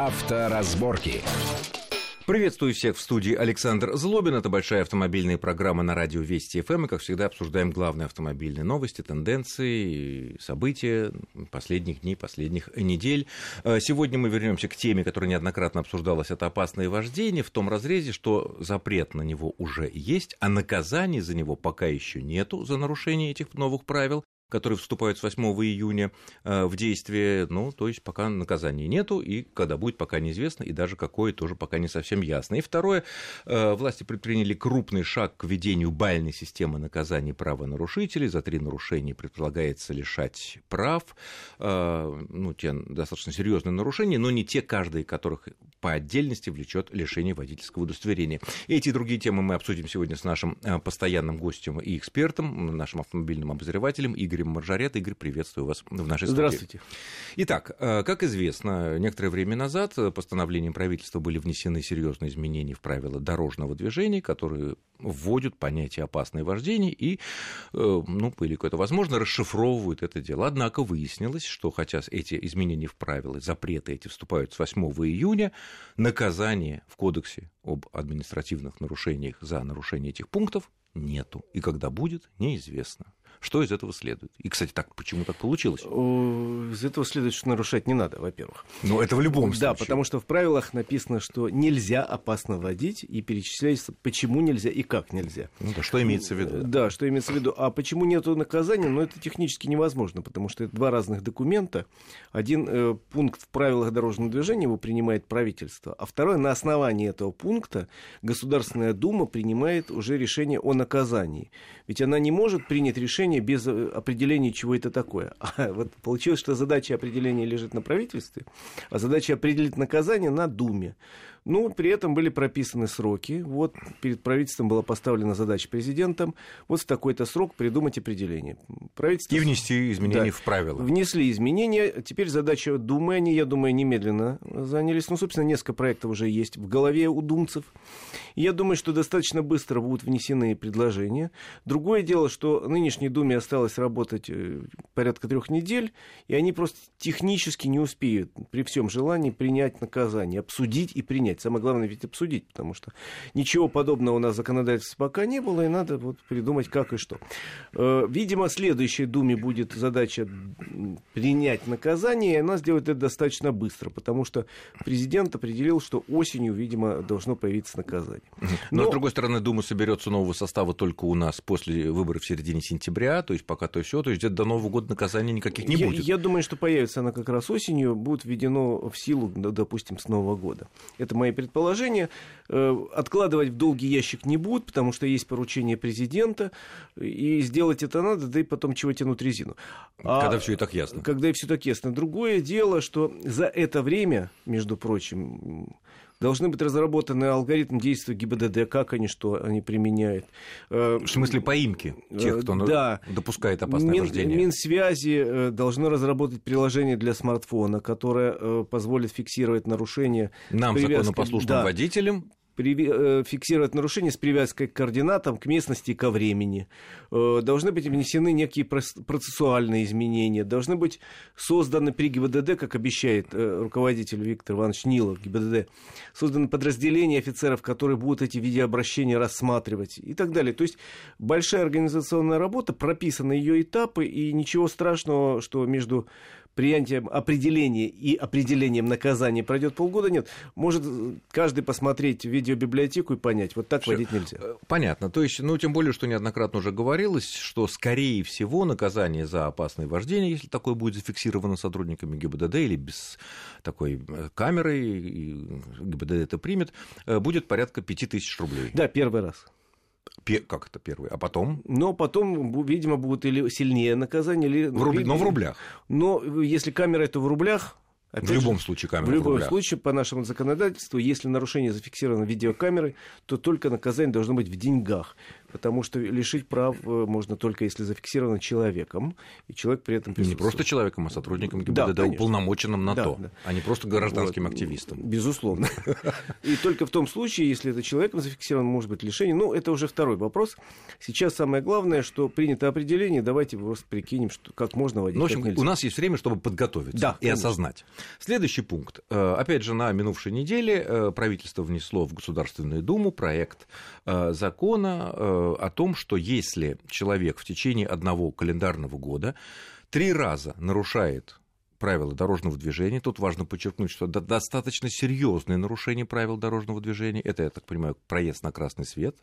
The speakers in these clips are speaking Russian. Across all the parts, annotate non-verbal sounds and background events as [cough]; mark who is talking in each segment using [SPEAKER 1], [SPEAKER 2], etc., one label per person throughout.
[SPEAKER 1] Авторазборки.
[SPEAKER 2] Приветствую всех в студии Александр Злобин. Это большая автомобильная программа на радио Вести ФМ. И, как всегда, обсуждаем главные автомобильные новости, тенденции, события последних дней, последних недель. Э, сегодня мы вернемся к теме, которая неоднократно обсуждалась. Это опасное вождение в том разрезе, что запрет на него уже есть, а наказаний за него пока еще нету за нарушение этих новых правил которые вступают с 8 июня э, в действие, ну, то есть пока наказания нету, и когда будет, пока неизвестно, и даже какое тоже пока не совсем ясно. И второе, э, власти предприняли крупный шаг к введению бальной системы наказаний правонарушителей. За три нарушения предполагается лишать прав, э, ну, те достаточно серьезные нарушения, но не те, каждый которых по отдельности влечет лишение водительского удостоверения. Эти и другие темы мы обсудим сегодня с нашим постоянным гостем и экспертом, нашим автомобильным обозревателем Игорем Игорем Маржарет. Игорь, приветствую вас в нашей студии.
[SPEAKER 3] Здравствуйте.
[SPEAKER 2] Итак, э, как известно, некоторое время назад постановлением правительства были внесены серьезные изменения в правила дорожного движения, которые вводят понятие опасное вождение и, э, ну, по это возможно, расшифровывают это дело. Однако выяснилось, что хотя эти изменения в правила, запреты эти вступают с 8 июня, наказание в Кодексе об административных нарушениях за нарушение этих пунктов нету. И когда будет, неизвестно. Что из этого следует? И, кстати, так почему так получилось?
[SPEAKER 3] Из этого следует, что нарушать не надо, во-первых.
[SPEAKER 2] Ну, это в любом случае.
[SPEAKER 3] Да, потому что в правилах написано, что нельзя опасно водить, и перечисляется, почему нельзя и как нельзя.
[SPEAKER 2] Ну, да, что имеется в виду?
[SPEAKER 3] Да, что имеется в виду. А почему нет наказания? Ну, это технически невозможно, потому что это два разных документа. Один э, пункт в правилах дорожного движения его принимает правительство, а второй на основании этого пункта Государственная Дума принимает уже решение о наказании. Ведь она не может принять решение решение без э, определения, чего это такое. [laughs] А вот получилось, что задача определения лежит на правительстве, а задача определить наказание на Думе. Ну, при этом были прописаны сроки. Вот перед правительством была поставлена задача президентом вот в такой-то срок придумать определение.
[SPEAKER 2] Правительство... И внести изменения да, в правила.
[SPEAKER 3] Внесли изменения. Теперь задача Думы, они, я думаю, немедленно занялись. Ну, собственно, несколько проектов уже есть в голове у думцев. Я думаю, что достаточно быстро будут внесены предложения. Другое дело, что нынешней Думе осталось работать э, порядка трех недель, и они просто технически не успеют при всем желании принять наказание, обсудить и принять обсуждать. Самое главное ведь обсудить, потому что ничего подобного у нас в законодательстве пока не было, и надо вот придумать, как и что. Э, видимо, следующей Думе будет задача принять наказание, и она сделает это достаточно быстро, потому что президент определил, что осенью, видимо, должно появиться наказание.
[SPEAKER 2] Но, Но с другой стороны, Дума соберется нового состава только у нас после выборов в середине сентября, то есть пока то все, то есть до Нового года наказаний никаких не
[SPEAKER 3] я,
[SPEAKER 2] будет.
[SPEAKER 3] Я думаю, что появится она как раз осенью, будет введено в силу, допустим, с Нового года. Это мои предположения. Э, откладывать в долгий ящик не будут, потому что есть поручение президента, и сделать это надо, да и потом чего тянуть резину.
[SPEAKER 2] А когда все и так ясно.
[SPEAKER 3] Когда и все так ясно. Другое дело, что за это время, между прочим, должны быть разработаны алгоритм действия ГИБДД, как они, что они применяют.
[SPEAKER 2] Э, в смысле поимки тех, кто да. допускает опасное Мин, вождение?
[SPEAKER 3] Минсвязи э, должны разработать приложение для смартфона, которое э, позволит фиксировать нарушения.
[SPEAKER 2] Нам, законопослушным да. водителям,
[SPEAKER 3] Э, фиксировать нарушения с привязкой к координатам, к местности и ко времени. Э, должны быть внесены некие процессуальные изменения. Должны быть созданы при ГИБДД, как обещает э, руководитель Виктор Иванович Нилов, ГИБДД, созданы подразделения офицеров, которые будут эти видеообращения рассматривать и так далее. То есть большая организационная работа, прописаны ее этапы, и ничего страшного, что между принятием определения и определением наказания пройдет полгода, нет. Может каждый посмотреть видеобиблиотеку и понять, вот так Всё. водить нельзя. Э,
[SPEAKER 2] понятно. То есть, ну, тем более, что неоднократно уже говорилось, что, скорее всего, наказание за опасное вождение, если такое будет зафиксировано сотрудниками ГИБДД или без такой э, камеры, ГИБДД это примет, э, будет порядка 5000 рублей.
[SPEAKER 3] Да, первый раз.
[SPEAKER 2] Как это первый? А потом?
[SPEAKER 3] Но потом, видимо, будут или сильнее наказание, или...
[SPEAKER 2] В руб... Но в рублях.
[SPEAKER 3] Но если камера это в рублях,
[SPEAKER 2] Опять в любом же, случае камера.
[SPEAKER 3] В любом в случае, по нашему законодательству, если нарушение зафиксировано видеокамерой, то только наказание должно быть в деньгах. Потому что лишить прав э, можно только если зафиксировано человеком, и человек при этом
[SPEAKER 2] Не просто человеком, а сотрудником ГИБДД, да, уполномоченным на
[SPEAKER 3] да,
[SPEAKER 2] то,
[SPEAKER 3] да.
[SPEAKER 2] а не просто гражданским вот, активистом.
[SPEAKER 3] Безусловно. И только в том случае, если это человеком зафиксировано, может быть лишение. Ну, это уже второй вопрос. Сейчас самое главное, что принято определение, давайте просто прикинем, что, как можно водить.
[SPEAKER 2] Ну, в общем, у нас есть время, чтобы подготовиться да, и конечно. осознать. Следующий пункт. Э, опять же, на минувшей неделе э, правительство внесло в Государственную Думу проект закона о том, что если человек в течение одного календарного года три раза нарушает правила дорожного движения. Тут важно подчеркнуть, что достаточно серьезные нарушения правил дорожного движения. Это, я так понимаю, проезд на красный свет,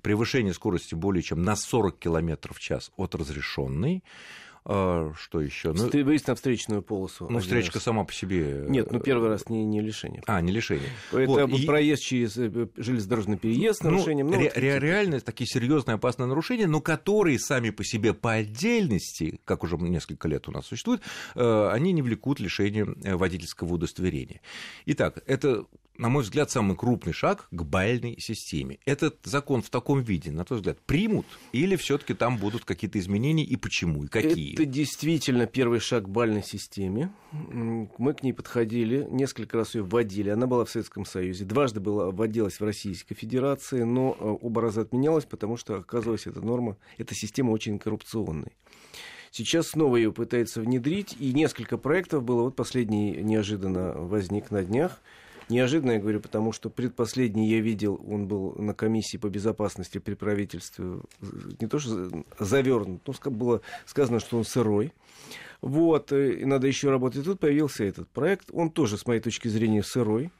[SPEAKER 2] превышение скорости более чем на 40 км в час от разрешенной, а, что еще?
[SPEAKER 3] Ну, на встречную полосу.
[SPEAKER 2] Ну, встречка раз. сама по себе.
[SPEAKER 3] Нет, ну первый раз не, не лишение.
[SPEAKER 2] А, не лишение.
[SPEAKER 3] Это вот. проезд и... через э, железнодорожный переезд, нарушение.
[SPEAKER 2] Ну, ре- ре- реально такие серьезные опасные нарушения, но которые сами по себе по отдельности, как уже несколько лет у нас существует, э, они не влекут лишения э, водительского удостоверения. Итак, это на мой взгляд, самый крупный шаг к бальной системе. Этот закон в таком виде, на твой взгляд, примут или все-таки там будут какие-то изменения и почему, и какие?
[SPEAKER 3] Это действительно первый шаг к бальной системе. Мы к ней подходили, несколько раз ее вводили. Она была в Советском Союзе, дважды была вводилась в Российской Федерации, но э, оба раза отменялась, потому что, оказывается, эта норма, эта система очень коррупционной. Сейчас снова ее пытаются внедрить, и несколько проектов было. Вот последний неожиданно возник на днях – Неожиданно я говорю, потому что предпоследний я видел, он был на комиссии по безопасности при правительстве, не то что завернут, но было сказано, что он сырой. Вот, э, и надо еще работать. И тут появился этот проект. Он тоже, с моей точки зрения, сырой.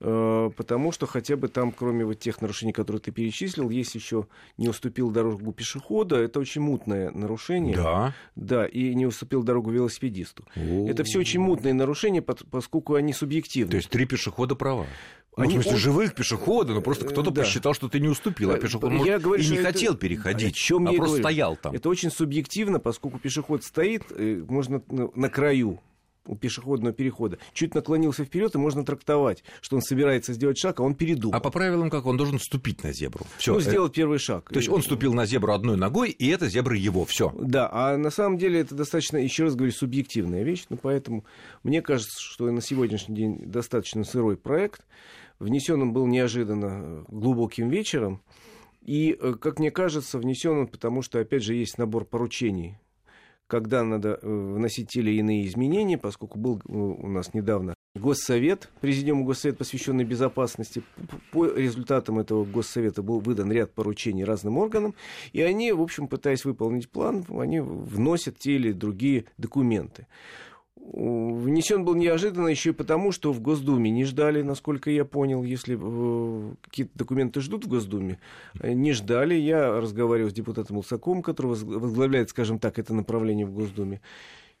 [SPEAKER 3] Э, потому что хотя бы там, кроме вот тех нарушений, которые ты перечислил, есть еще не уступил дорогу пешехода, это очень мутное нарушение.
[SPEAKER 2] Да.
[SPEAKER 3] Да, и не уступил дорогу велосипедисту. О-о-о. Это все очень мутные нарушения, поскольку они субъективны.
[SPEAKER 2] То есть три пешехода права. Ну, Они в смысле, он... живых пешеходов, но просто кто-то да. посчитал, что ты не уступил, а э, пешеход может, я говорю, и не это... хотел переходить, чем а просто говорю? стоял там.
[SPEAKER 3] Это очень субъективно, поскольку пешеход стоит, э, можно на краю у пешеходного перехода, чуть наклонился вперед, и можно трактовать, что он собирается сделать шаг, а он передумал.
[SPEAKER 2] А по правилам как? Он должен ступить на зебру. Всё.
[SPEAKER 3] Ну, сделать первый шаг.
[SPEAKER 2] То есть он ступил на зебру одной ногой, и это зебра его. Все.
[SPEAKER 3] Да, а на самом деле это достаточно, еще раз говорю, субъективная вещь, ну, поэтому мне кажется, что на сегодняшний день достаточно сырой проект. Внесен он был неожиданно глубоким вечером. И, э, как мне кажется, внесен он потому, что, опять же, есть набор поручений когда надо э, вносить или иные изменения, поскольку был э, у нас недавно Госсовет, Президиум Госсовет, посвященный безопасности. По результатам этого Госсовета был выдан ряд поручений разным органам, и они, в общем, пытаясь выполнить план, они вносят те или другие документы внесен был неожиданно еще и потому, что в Госдуме не ждали, насколько я понял, если э, какие-то документы ждут в Госдуме, э, не ждали. Я разговаривал с депутатом Лысаковым, который возглавляет, скажем так, это направление в Госдуме.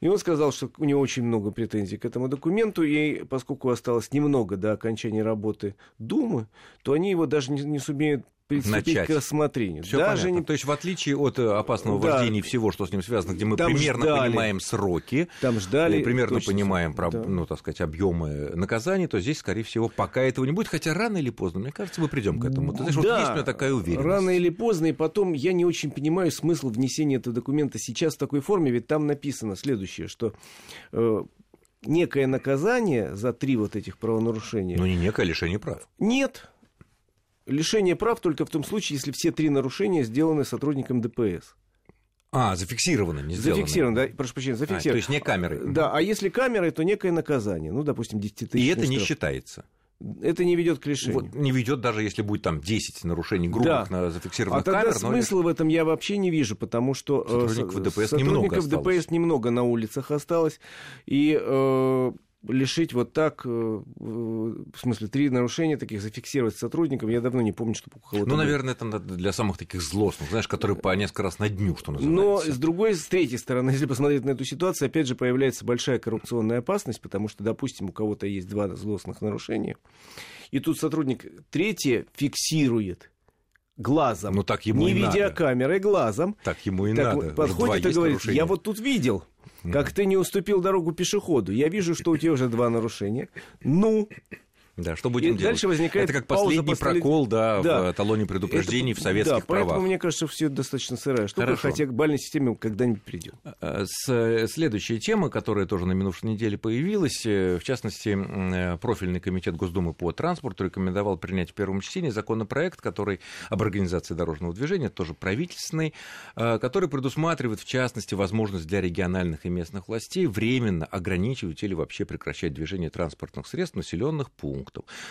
[SPEAKER 3] И он сказал, что у него очень много претензий к этому документу, и поскольку осталось немного до окончания работы Думы, то они его даже не, не сумеют приступить начать. к рассмотрению.
[SPEAKER 2] Все Даже понятно. не... То есть, в отличие от э, опасного да. вождения и всего, что с ним связано, где мы там примерно ждали. понимаем сроки,
[SPEAKER 3] там ждали,
[SPEAKER 2] примерно понимаем, да. ну, так сказать, объемы наказаний, то здесь, скорее всего, пока этого не будет, хотя рано или поздно, мне кажется, мы придем к этому. Ты знаешь, да. вот есть у меня такая уверенность.
[SPEAKER 3] Рано или поздно, и потом я не очень понимаю смысл внесения этого документа сейчас в такой форме, ведь там написано следующее, что э, некое наказание за три вот этих правонарушения...
[SPEAKER 2] Но не некое лишение прав.
[SPEAKER 3] Нет, лишение прав только в том случае, если все три нарушения сделаны сотрудником ДПС.
[SPEAKER 2] А, зафиксировано, не сделано.
[SPEAKER 3] Зафиксировано, да, прошу прощения, зафиксировано. А,
[SPEAKER 2] то есть не камеры.
[SPEAKER 3] Да, а если камеры, то некое наказание, ну, допустим, 10 тысяч.
[SPEAKER 2] И это не считается?
[SPEAKER 3] Это не ведет к лишению. Вот,
[SPEAKER 2] не ведет даже если будет там 10 нарушений грубых да. на зафиксированных
[SPEAKER 3] а тогда
[SPEAKER 2] камер.
[SPEAKER 3] смысла но... в этом я вообще не вижу, потому что
[SPEAKER 2] э, сотрудников ДПС
[SPEAKER 3] сотрудников
[SPEAKER 2] немного
[SPEAKER 3] ДПС немного на улицах осталось. И э, лишить вот так, э, в смысле, три нарушения таких зафиксировать сотрудникам, я давно не помню, что у
[SPEAKER 2] кого-то... Ну, наверное, это для самых таких злостных, знаешь, которые по несколько раз на дню, что
[SPEAKER 3] называется. Но, с другой, с третьей стороны, [laughs] если посмотреть на эту ситуацию, опять же, появляется большая коррупционная опасность, потому что, допустим, у кого-то есть два злостных нарушения, и тут сотрудник третье фиксирует, глазом,
[SPEAKER 2] ну, так ему
[SPEAKER 3] не
[SPEAKER 2] и
[SPEAKER 3] видеокамерой,
[SPEAKER 2] надо.
[SPEAKER 3] глазом.
[SPEAKER 2] Так ему и так надо.
[SPEAKER 3] Подходит и говорит, нарушения. я вот тут видел, как ты не уступил дорогу пешеходу. Я вижу, что у тебя уже два нарушения. Ну,
[SPEAKER 2] Да, что будем
[SPEAKER 3] и
[SPEAKER 2] делать?
[SPEAKER 3] дальше возникает
[SPEAKER 2] Это как последний
[SPEAKER 3] послед-
[SPEAKER 2] прокол да,
[SPEAKER 3] Да.
[SPEAKER 2] в талоне предупреждений
[SPEAKER 3] Это-
[SPEAKER 2] в советских
[SPEAKER 3] да, поэтому,
[SPEAKER 2] правах.
[SPEAKER 3] мне кажется, все достаточно сырая штука,
[SPEAKER 2] Хорошо.
[SPEAKER 3] хотя к бальной системе когда-нибудь придет.
[SPEAKER 2] Э, С- э, Следующая тема, которая тоже на минувшей неделе появилась, э, в частности, э, профильный комитет Госдумы по транспорту рекомендовал принять в первом чтении законопроект, который об организации дорожного движения, тоже правительственный, который предусматривает, в частности, возможность для региональных и местных властей временно ограничивать или вообще прекращать движение транспортных средств населенных пунктов,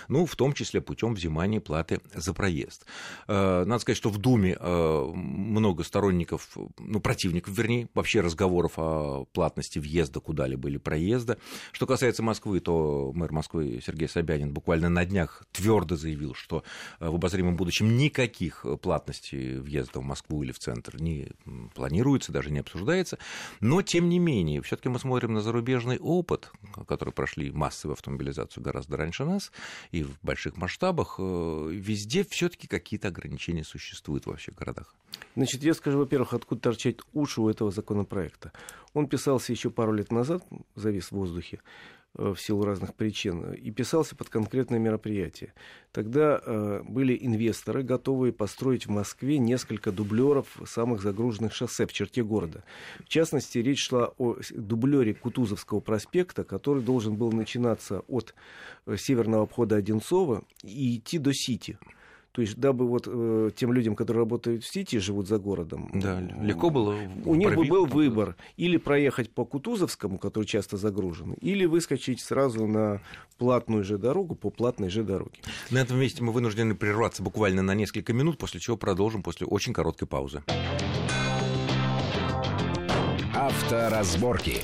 [SPEAKER 2] ну, в том числе путем взимания платы за проезд. Э, Надо сказать, что в Думе э, много сторонников, ну, противников, вернее, вообще разговоров о платности въезда куда-либо или проезда. Что касается Москвы, то мэр Москвы Сергей Собянин буквально на днях твердо заявил, что э, в обозримом будущем никаких платностей въезда в Москву или в центр не планируется, даже не обсуждается. Но, тем не менее, все-таки мы смотрим на зарубежный опыт, который прошли массовую автомобилизацию гораздо раньше нас и в больших масштабах. э, Везде все-таки какие-то ограничения существуют во всех городах.
[SPEAKER 3] Значит, я скажу, во-первых, откуда торчать уши у этого законопроекта. Он писался еще пару лет назад, завис в воздухе, в силу разных причин, и писался под конкретное мероприятие. Тогда э, были инвесторы, готовые построить в Москве несколько дублеров самых загруженных шоссе в черте города. В частности, речь шла о дублере Кутузовского проспекта, который должен был начинаться от э, северного обхода Одинцова и идти до Сити. То есть, дабы вот э, тем людям, которые работают в Сити, живут за городом,
[SPEAKER 2] Да, легко было.
[SPEAKER 3] у них бы был выбор или проехать по Кутузовскому, который часто загружен, или выскочить сразу на платную же дорогу по платной же дороге.
[SPEAKER 2] На этом месте мы вынуждены прерваться буквально на несколько минут, после чего продолжим после очень короткой паузы.
[SPEAKER 1] Авторазборки.